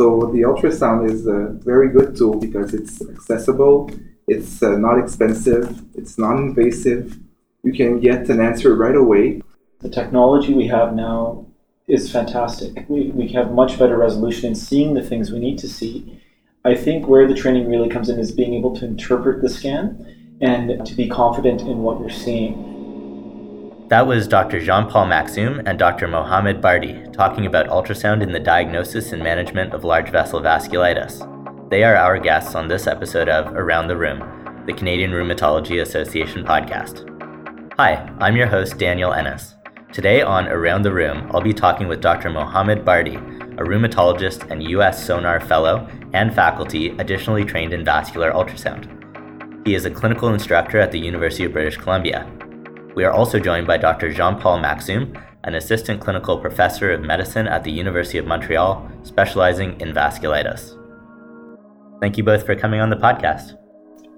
So the ultrasound is a very good tool because it's accessible, it's uh, not expensive, it's non-invasive. You can get an answer right away. The technology we have now is fantastic. We, we have much better resolution in seeing the things we need to see. I think where the training really comes in is being able to interpret the scan and to be confident in what you're seeing. That was Dr. Jean Paul Makhzoum and Dr. Mohamed Bardi talking about ultrasound in the diagnosis and management of large vessel vasculitis. They are our guests on this episode of Around the Room, the Canadian Rheumatology Association podcast. Hi, I'm your host, Daniel Ennis. Today on Around the Room, I'll be talking with Dr. Mohamed Bardi, a rheumatologist and U.S. Sonar Fellow and faculty additionally trained in vascular ultrasound. He is a clinical instructor at the University of British Columbia we are also joined by Dr. Jean Paul Makhzoum, an assistant clinical professor of medicine at the University of Montreal, specializing in vasculitis. Thank you both for coming on the podcast.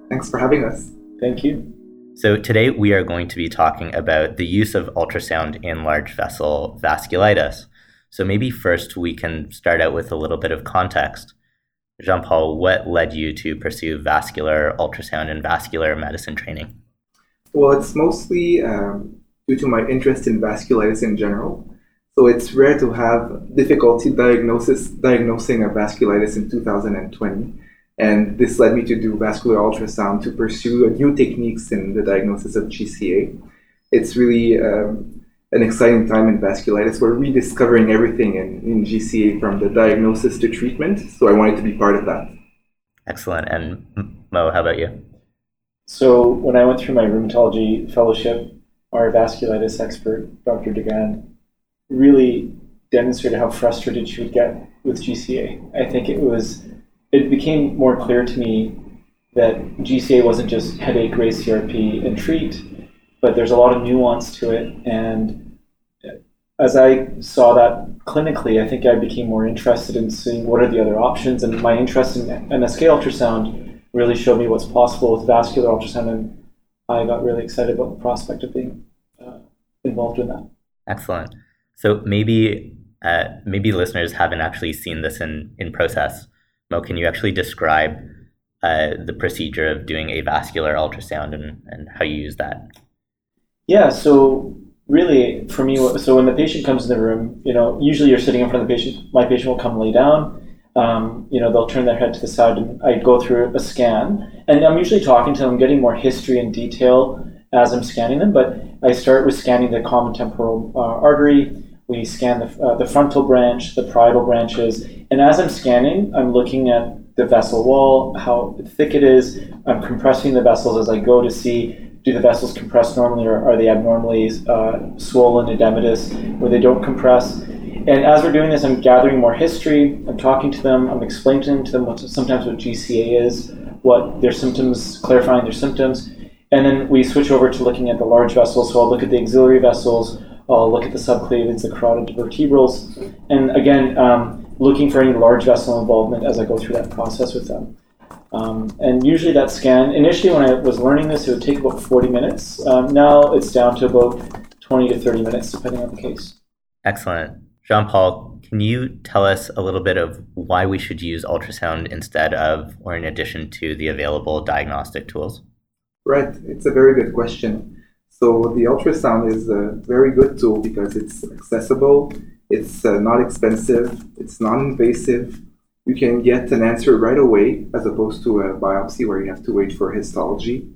Thanks for having us. Thank you. So, today we are going to be talking about the use of ultrasound in large vessel vasculitis. So, maybe first we can start out with a little bit of context. Jean Paul, what led you to pursue vascular ultrasound and vascular medicine training? Well, it's mostly um, due to my interest in vasculitis in general. So it's rare to have difficulty diagnosis diagnosing a vasculitis in 2020. And this led me to do vascular ultrasound to pursue new techniques in the diagnosis of GCA. It's really um, an exciting time in vasculitis. We're rediscovering everything in, in GCA from the diagnosis to treatment. So I wanted to be part of that. Excellent. And Mo, how about you? So when I went through my rheumatology fellowship, our vasculitis expert, Dr. DeGrand, really demonstrated how frustrated she would get with GCA. I think it was it became more clear to me that GCA wasn't just headache, raise CRP, and treat, but there's a lot of nuance to it. And as I saw that clinically, I think I became more interested in seeing what are the other options. And my interest in MSK ultrasound really showed me what's possible with vascular ultrasound, and I got really excited about the prospect of being uh, involved in that. Excellent. So maybe uh, maybe listeners haven't actually seen this in in process. Mo, can you actually describe uh, the procedure of doing a vascular ultrasound and, and how you use that? Yeah. So really, for me, so when the patient comes in the room, you know, usually you're sitting in front of the patient. My patient will come lay down um, you know, they'll turn their head to the side and I go through a scan. And I'm usually talking to them, getting more history and detail as I'm scanning them. But I start with scanning the common temporal uh, artery. We scan the, uh, the frontal branch, the parietal branches. And as I'm scanning, I'm looking at the vessel wall, how thick it is. I'm compressing the vessels as I go to see do the vessels compress normally or are they abnormally uh, swollen, edematous, where they don't compress. And as we're doing this, I'm gathering more history. I'm talking to them. I'm explaining to them what sometimes what GCA is, what their symptoms, clarifying their symptoms, and then we switch over to looking at the large vessels. So I'll look at the axillary vessels. I'll look at the subclavians, the carotid vertebrals, and again, um, looking for any large vessel involvement as I go through that process with them. Um, and usually that scan, initially when I was learning this, it would take about 40 minutes. Um, now it's down to about 20 to 30 minutes, depending on the case. Excellent. Jean Paul, can you tell us a little bit of why we should use ultrasound instead of or in addition to the available diagnostic tools? Right, it's a very good question. So, the ultrasound is a very good tool because it's accessible, it's uh, not expensive, it's non invasive. You can get an answer right away as opposed to a biopsy where you have to wait for histology.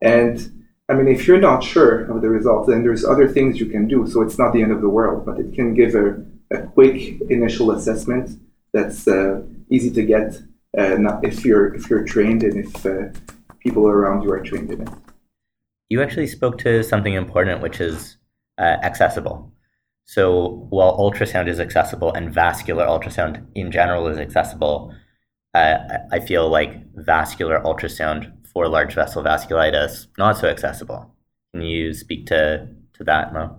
And I mean, if you're not sure of the results, then there's other things you can do. So it's not the end of the world, but it can give a, a quick initial assessment that's uh, easy to get uh, if you're if you're trained and if uh, people around you are trained in it. You actually spoke to something important, which is uh, accessible. So while ultrasound is accessible and vascular ultrasound in general is accessible, uh, I feel like vascular ultrasound for large vessel vasculitis not so accessible. Can you speak to, to that, Mo?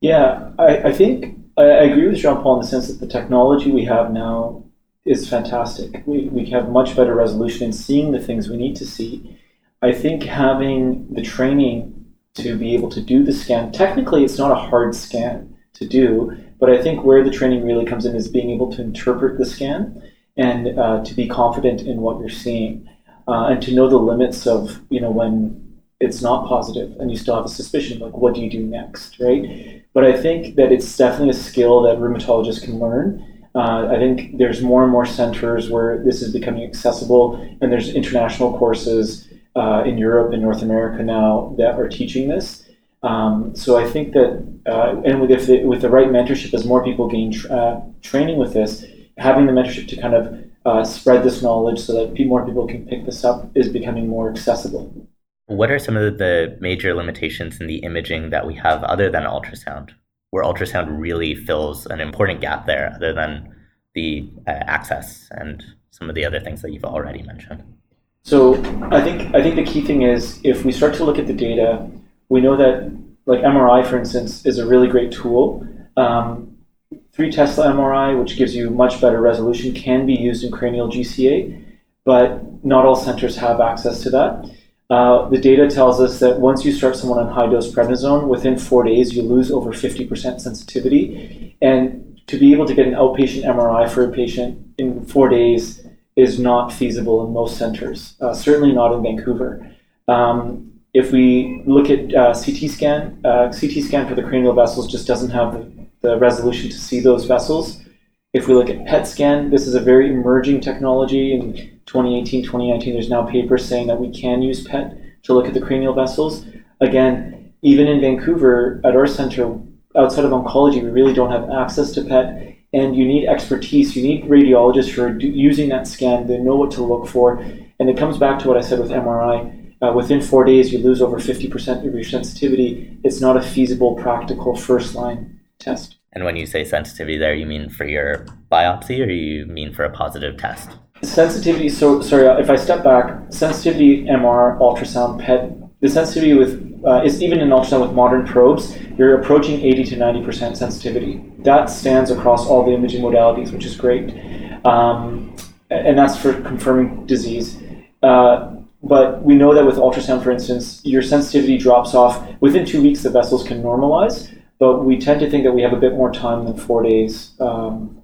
Yeah, I, I think I, I agree with Jean Paul in the sense that the technology we have now is fantastic. We, we have much better resolution in seeing the things we need to see. I think having the training to be able to do the scan, technically, it's not a hard scan to do, But I think where the training really comes in is being able to interpret the scan and uh, to be confident in what you're seeing uh, and to know the limits of you know when it's not positive and you still have a suspicion like what do you do next right? But i think that it's definitely a skill that rheumatologists can learn. Uh, i think there's more and more centers where this is becoming accessible and there's international courses uh, in europe and north america now that are teaching this um, so i think that uh, and with, the, with the right mentorship as more people gain tra- uh, training with this having the mentorship to kind of uh, spread this knowledge so that more people can pick this up is becoming more accessible what are some of the major limitations in the imaging that we have other than ultrasound, where ultrasound really fills an important gap there, other than the uh, access and some of the other things that you've already mentioned? So I think I think the key thing is if we start to look at the data, we know that like MRI, for instance, is a really great tool. Um, three Tesla MRI, which gives you much better resolution, can be used in cranial GCA, but not all centers have access to that. Uh, the data tells us that once you start someone on high dose prednisone, within four days you lose over 50% sensitivity. And to be able to get an outpatient MRI for a patient in four days is not feasible in most centers, uh, certainly not in Vancouver. Um, if we look at uh, CT scan, uh, CT scan for the cranial vessels just doesn't have the, the resolution to see those vessels. If we look at PET scan, this is a very emerging technology In 2018, 2019, there's now papers saying that we can use PET to look at the cranial vessels. Again, even in Vancouver, at our center, outside of oncology, we really don't have access to PET, and you need expertise. You need radiologists who are using that scan. They know what to look for, and it comes back to what I said with MRI. Uh, within four days, you lose over 50% of your sensitivity. It's not a feasible, practical first line test. And when you say sensitivity there, you mean for your biopsy or you mean for a positive test? sensitivity, so sorry, uh, if I step back, sensitivity, MR, ultrasound, PET, the sensitivity with uh, is even in ultrasound with modern probes, you're approaching 80 to 90% sensitivity. That stands across all the imaging modalities, which is great. Um, and that's for confirming disease. Uh, but we know that with ultrasound, for instance, your sensitivity drops off within two weeks. The vessels can normalize, but we tend to think that we have a bit more time than four days. Um,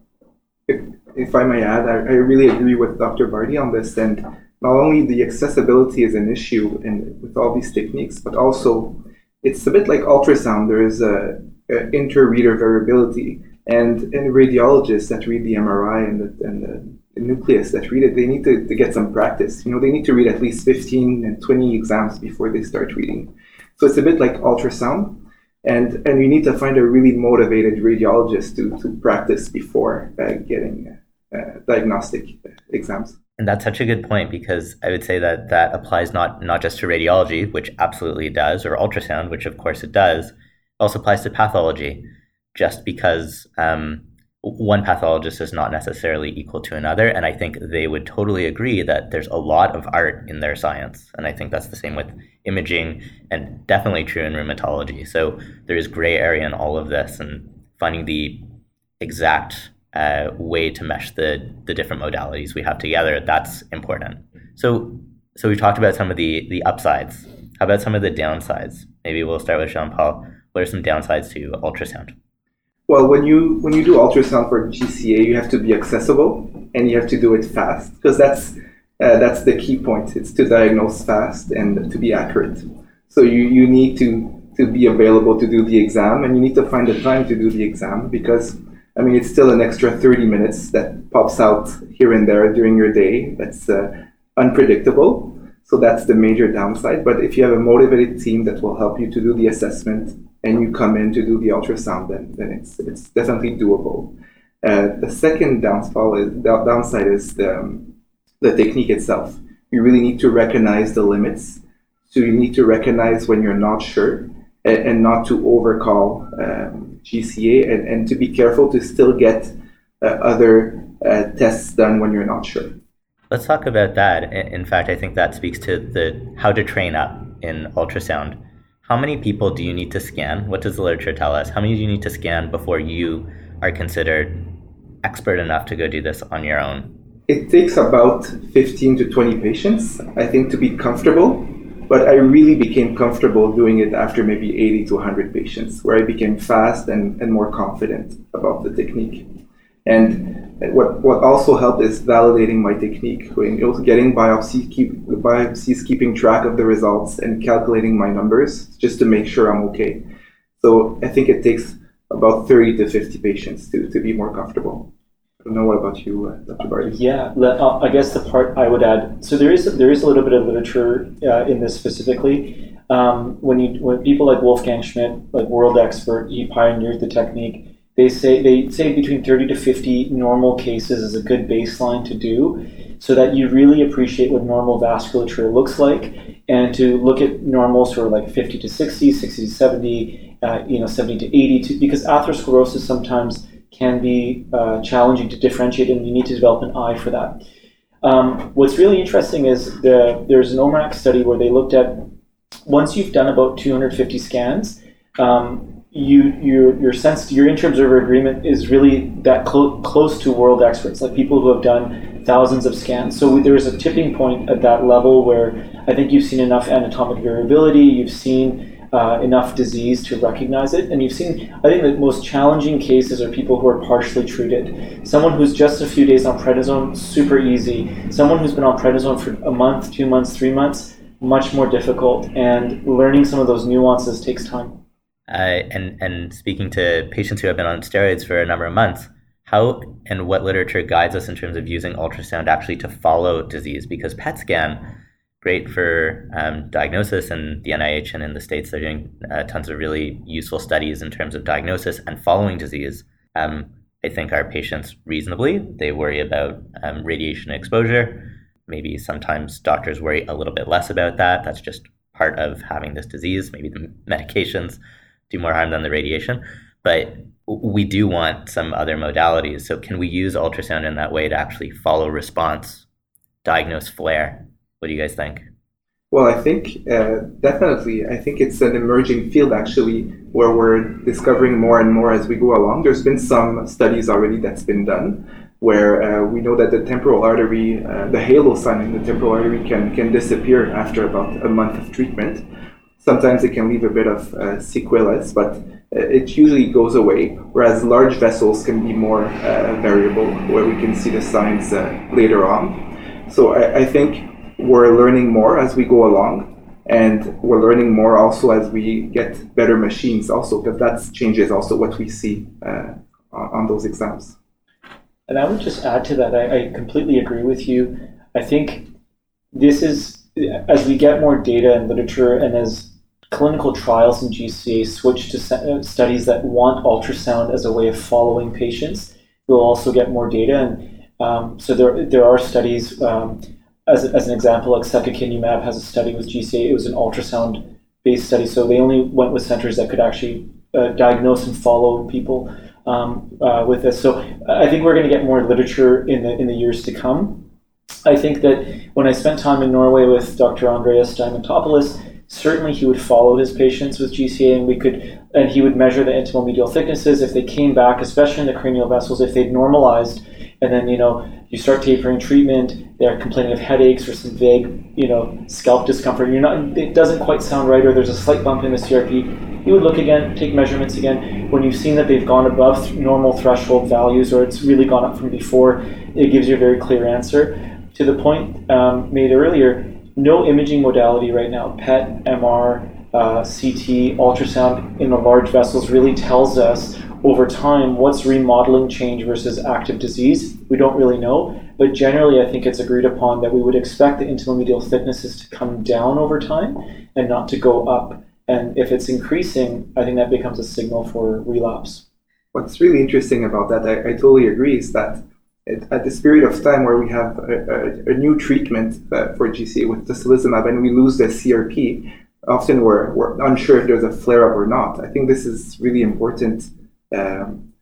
if I may add, I, I really agree with Dr. Bardi on this. And not only the accessibility is an issue in, with all these techniques, but also it's a bit like ultrasound. There is a, a inter-reader variability, and and radiologists that read the MRI and the, and the, the nucleus that read it, they need to, to get some practice. You know, they need to read at least 15 and 20 exams before they start reading. So it's a bit like ultrasound and and you need to find a really motivated radiologist to, to practice before uh, getting uh, diagnostic exams. And that's such a good point because I would say that that applies not not just to radiology, which absolutely does, or ultrasound, which of course it does. Also applies to pathology, just because um, one pathologist is not necessarily equal to another. And I think they would totally agree that there's a lot of art in their science. And I think that's the same with imaging and definitely true in rheumatology. So there is gray area in all of this and finding the exact uh, way to mesh the the different modalities we have together. That's important. So so we talked about some of the the upsides. How about some of the downsides? Maybe we'll start with Jean Paul. What are some downsides to ultrasound? Well, when you when you do ultrasound for GCA, you have to be accessible and you have to do it fast because that's uh, that's the key point. It's to diagnose fast and to be accurate. So you, you need to to be available to do the exam and you need to find the time to do the exam because I mean, it's still an extra 30 minutes that pops out here and there during your day. That's uh, unpredictable. So that's the major downside. But if you have a motivated team that will help you to do the assessment and you come in to do the ultrasound, then, then it's, it's definitely doable. Uh, the second downfall is, downside is the, um, the technique itself. You really need to recognize the limits. So you need to recognize when you're not sure and, and not to overcall um, GCA and, and to be careful to still get uh, other uh, tests done when you're not sure. Let's talk about that. In fact, I think that speaks to the how to train up in ultrasound. How many people do you need to scan? What does the literature tell us? How many do you need to scan before you are considered expert enough to go do this on your own? It takes about 15 to 20 patients, I think, to be comfortable but I really became comfortable doing it after maybe 80 to 100 patients, where I became fast and, and more confident about the technique. And what, what also helped is validating my technique, getting biopsy, keep, biopsies, keeping track of the results, and calculating my numbers just to make sure I'm okay. So I think it takes about 30 to 50 patients to, to be more comfortable. I don't know what about you, uh, Dr. Bardi. Yeah, uh, I guess the part I would add. So there is there is a little bit of literature uh, in this specifically. Um, when you when people like Wolfgang Schmidt, like world expert, he pioneered the technique they say they say between 30 to 50 normal cases is a good baseline to do so that you really appreciate what normal vasculature looks like and to look at normal sort of like 50 to 60 60 to 70 uh, you know 70 to 80 to, because atherosclerosis sometimes can be uh, challenging to differentiate and you need to develop an eye for that. Um, what's really interesting is the, there's an OMERACT study where they looked at once you've done about 250 scans um, you your your sense your inter-observer agreement is really that clo- close to world experts, like people who have done thousands of scans. So there is a tipping point at that level where I think you've seen enough anatomic variability, you've seen uh, enough disease to recognize it, and you've seen. I think the most challenging cases are people who are partially treated. Someone who's just a few days on prednisone, super easy. Someone who's been on prednisone for a month, two months, three months, much more difficult. And learning some of those nuances takes time. Uh, and and speaking to patients who have been on steroids for a number of months, how and what literature guides us in terms of using ultrasound actually to follow disease? Because PET scan, great for um, diagnosis, and the NIH and in the states they're doing uh, tons of really useful studies in terms of diagnosis and following disease. Um, I think our patients reasonably they worry about um, radiation exposure. Maybe sometimes doctors worry a little bit less about that. That's just part of having this disease. Maybe the medications do more harm than the radiation. But we do want some other modalities. So can we use ultrasound in that way to actually follow response, diagnose flare? What do you guys think? Well, I think uh, definitely. I think it's an emerging field actually, where we're discovering more and more as we go along. There's been some studies already that's been done where uh, we know that the temporal artery, uh, the halo sign in the temporal artery can, can disappear after about a month of treatment. Sometimes it can leave a bit of uh, sequelae, but uh, it usually goes away, whereas large vessels can be more uh, variable, where we can see the signs uh, later on. So I, I, think we're learning more as we go along, and we're learning more also as we get better machines, also, because that changes also what we see uh, on those exams. And I would just add to that, I, I completely agree with you. I think this is as we get more data and literature, and as clinical trials in GCA switch to uh, studies that want ultrasound as a way of following patients, we'll also get more data. And um, so there, there are studies, um, as, as an example, like secukinumab has a study with GCA. It was an ultrasound based study, so they only went with centers that could actually uh, diagnose and follow people um, uh, with this. So I think we're going to get more literature in the in the years to come. I think that when I spent time in Norway with Dr. Andreas Diamantopoulos, certainly he would follow his patients with GCA and we could and he would measure the intimal medial thicknesses if they came back especially in the cranial vessels if they'd normalized. And then you know you start tapering treatment they're complaining of headaches or some vague you know scalp discomfort. You're not it doesn't quite sound right or there's a slight bump in the crp you would look again take measurements again. When you've seen that they've gone above normal threshold values or it's really gone up from before it gives you a very clear answer. To the point um, made earlier no imaging modality right now, PET, MR, uh, CT, ultrasound in the large vessels really tells us over time what's remodeling change versus active disease. We don't really know, but generally I think it's agreed upon that we would expect the intimal medial thicknesses to come down over time and not to go up. And if it's increasing, I think that becomes a signal for relapse. What's really interesting about that, I, I totally agree, is that at this period of time where we have a, a, a new treatment uh, for GCA with tocilizumab and we lose the CRP, often we're, we're unsure if there's a flare up or not. I think this is really important um,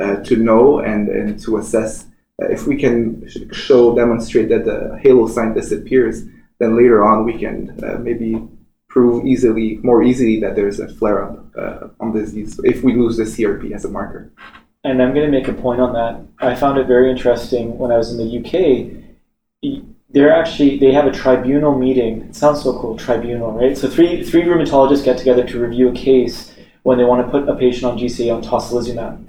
uh, to know and, and to assess. Uh, if we can show, demonstrate that the halo sign disappears, then later on we can uh, maybe prove easily, more easily that there's a flare up uh, on disease if we lose the CRP as a marker and I'm going to make a point on that. I found it very interesting when I was in the UK. they're actually they have a tribunal meeting. It sounds so cool, tribunal, right? So three three rheumatologists get together to review a case when they want to put a patient on GCA on tocilizumab.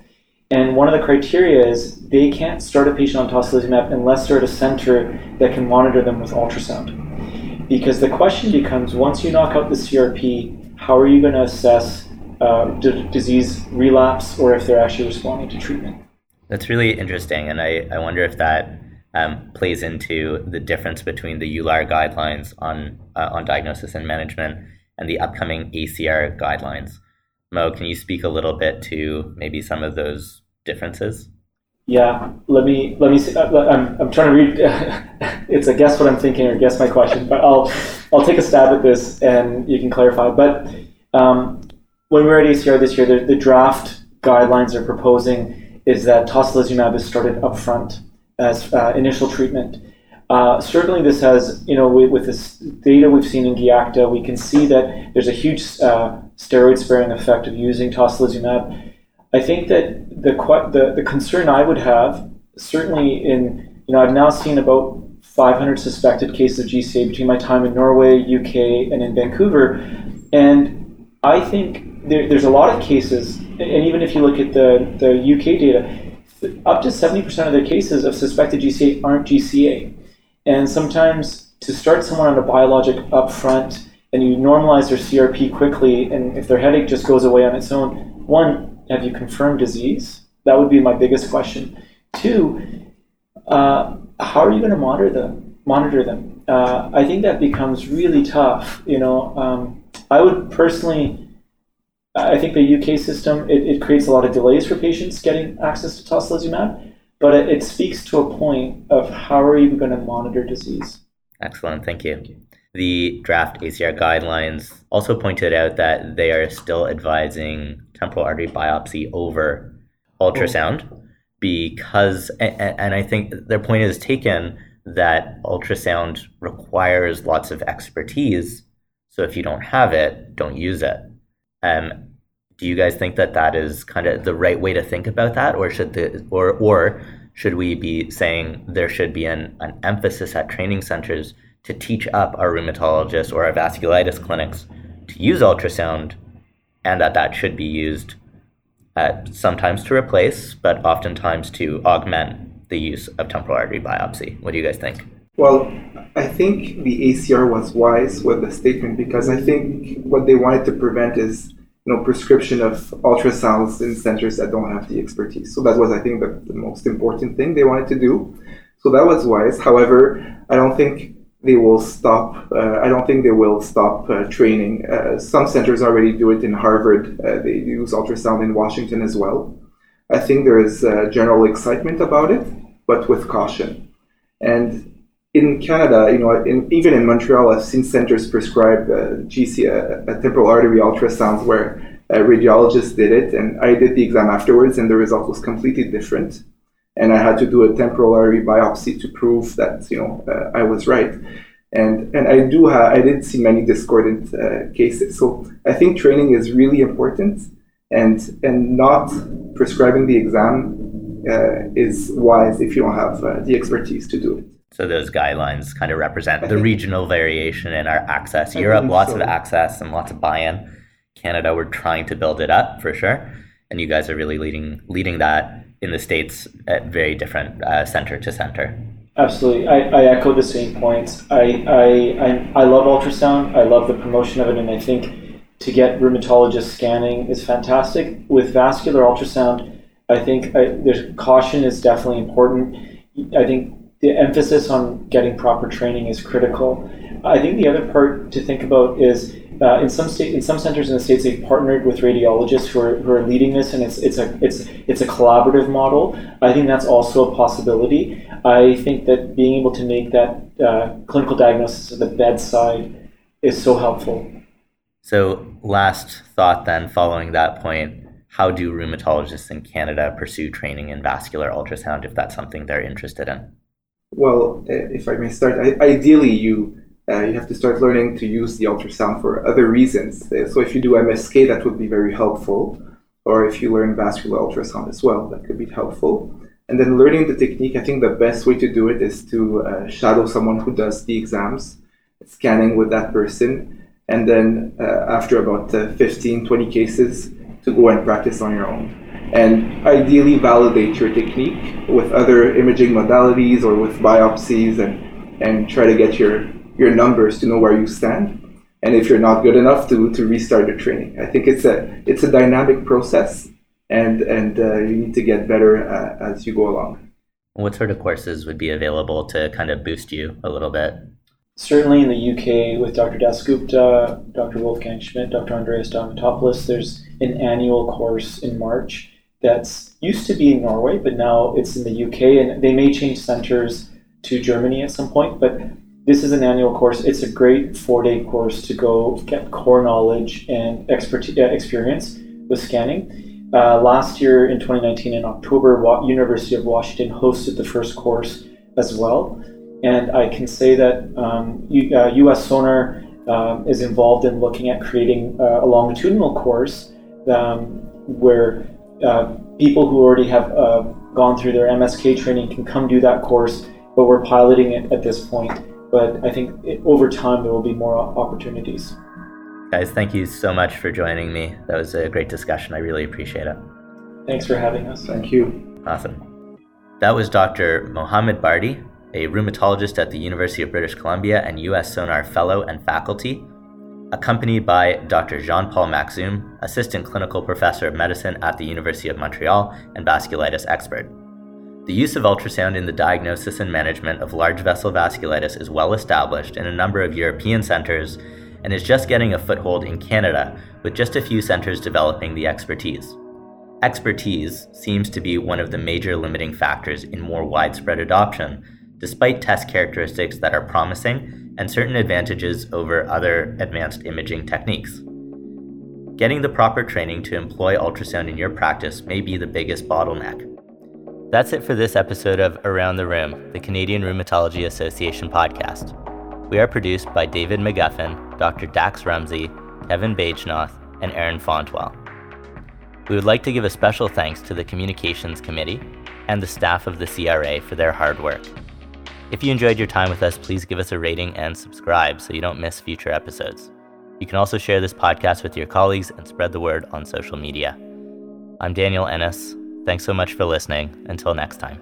And one of the criteria is they can't start a patient on tocilizumab unless they're at a center that can monitor them with ultrasound. Because the question becomes once you knock out the CRP, how are you going to assess uh, d- disease relapse or if they're actually responding to treatment? That's really interesting. And I, I wonder if that um, plays into the difference between the EULAR guidelines on, uh, on diagnosis and management and the upcoming ACR guidelines. Mo, can you speak a little bit to maybe some of those differences? Yeah, let me let me. See, uh, I'm I'm trying to read. it's a guess what I'm thinking or guess my question, but I'll I'll take a stab at this and you can clarify. But um, when we were at ACR this year, the, the draft guidelines are proposing is that tocilizumab is started upfront as uh, initial treatment. Uh, certainly, this has, you know, with, with, this data we've seen in GIACTA, we can see that there's a huge uh, steroid-sparing effect of using tocilizumab. I think that the, the the concern I would have, certainly in, you know, I've now seen about 500 suspected cases of GCA between my time in Norway, UK, and in Vancouver, and I think there, there's a lot of cases, and even if you look at the the UK data, up to 70% of the cases of suspected GCA aren't GCA. And sometimes to start someone on a biologic up front and you normalize their CRP quickly, and if their headache just goes away on its own, one, have you confirmed disease? That would be my biggest question. Two, uh, how are you going to monitor them? Monitor them. Uh, I think that becomes really tough. You know, um, I would personally. I think the UK system it, it creates a lot of delays for patients getting access to tocilizumab but it, it speaks to a point of how are you going to monitor disease. Excellent, thank you. The draft ACR guidelines also pointed out that they are still advising temporal artery biopsy over ultrasound because, and, and I think their point is taken that ultrasound requires lots of expertise. So if you don't have it, don't use it. Um, do you guys think that that is kind of the right way to think about that? Or should the or or should we be saying there should be an, an emphasis at training centers to teach up our rheumatologists or our vasculitis clinics to use ultrasound and that that should be used uh, sometimes to replace but oftentimes to augment the use of temporal artery biopsy? What do you guys think? Well i think the acr was wise with the statement because i think what they wanted to prevent is you know, prescription of ultrasounds in centers that don't have the expertise. So that was, I think, the, the most important thing they wanted to do. So that was wise. However, I don't think they will stop. Uh, I don't think they will stop uh, training. Uh, some centers already do it in Harvard. Uh, they use ultrasound in Washington as well. I think there is uh, general excitement about it, but with caution. And in Canada, you know, in, even in Montreal, I've seen centers prescribe uh, GC, uh, temporal artery ultrasounds where a radiologist did it, and I did the exam afterwards, and the result was completely different. And I had to do a temporal artery biopsy to prove that you know uh, I was right. And and I do have I did see many discordant uh, cases. So I think training is really important, and and not prescribing the exam uh, is wise if you don't have uh, the expertise to do it. So those guidelines kind of represent the regional variation in our access. Europe, lots so. of access and lots of buy-in. Canada, we're trying to build it up for sure, and you guys are really leading leading that in the states at very different uh, center to center. Absolutely, I, I echo the same points. I, I I I love ultrasound. I love the promotion of it, and I think to get rheumatologist scanning is fantastic. With vascular ultrasound, I think I, there's caution is definitely important. I think the emphasis on getting proper training is critical. I think the other part to think about is uh, in some state, in some centers in the states, they've partnered with radiologists who are, who are leading this, and it's it's a it's it's a collaborative model. I think that's also a possibility. I think that being able to make that uh, clinical diagnosis at the bedside is so helpful. So, last thought then, following that point, how do rheumatologists in Canada pursue training in vascular ultrasound if that's something they're interested in? Well, uh, if I may start, ideally you uh, you have to start learning to use the ultrasound for other reasons. Uh, so if you do MSK, that would be very helpful. Or if you learn vascular ultrasound as well, that could be helpful. And then learning the technique, I think the best way to do it is to uh, shadow someone who does the exams, scanning with that person, and then uh, after about uh, 15, 20 cases, to go and practice on your own. And ideally validate your technique with other imaging modalities or with biopsies and, and try to get your, your numbers to know where you stand. And if you're not good enough, to, to restart the training. I think it's a, it's a dynamic process and and uh, you need to get better uh, as you go along. What sort of courses would be available to kind of boost you a little bit? Certainly in the UK with Dr. Dasgupta, Dr. Wolfgang Schmidt, Dr. Andreas Diamantopoulos, there's an annual course in March that's used to be in Norway, but now it's in the UK, and they may change centers to Germany at some point. But this is an annual course. It's a great four-day course to go get core knowledge and expertise, uh, experience with scanning. Uh, last year in 2019 in October, University of Washington hosted the first course as well. And I can say that um, U, uh, US Sonar um, is involved in looking at creating a longitudinal course um, where uh, people who already have uh, gone through their MSK training can come do that course, but we're piloting it at this point. But I think it, over time there will be more opportunities. Guys, thank you so much for joining me. That was a great discussion. I really appreciate it. Thanks for having us. Thank you. Awesome. That was Dr. Mohamed Bardi, a rheumatologist at the University of British Columbia and US Sonar Fellow and faculty, accompanied by Dr. Jean Paul Makhzoum, Assistant Clinical Professor of Medicine at the University of Montreal and vasculitis expert. The use of ultrasound in the diagnosis and management of large vessel vasculitis is well established in a number of European centers and is just getting a foothold in Canada, with just a few centers developing the expertise. Expertise seems to be one of the major limiting factors in more widespread adoption, despite test characteristics that are promising and certain advantages over other advanced imaging techniques. Getting the proper training to employ ultrasound in your practice may be the biggest bottleneck. That's it for this episode of Around the Room, the Canadian Rheumatology Association podcast. We are produced by David McGuffin, Dr. Dax Rumsey, Kevin Bagenoth, and Aaron Fontwell. We would like to give a special thanks to the Communications Committee and the staff of the CRA for their hard work. If you enjoyed your time with us, please give us a rating and subscribe so you don't miss future episodes. You can also share this podcast with your colleagues and spread the word on social media. I'm Daniel Ennis. Thanks so much for listening. Until next time.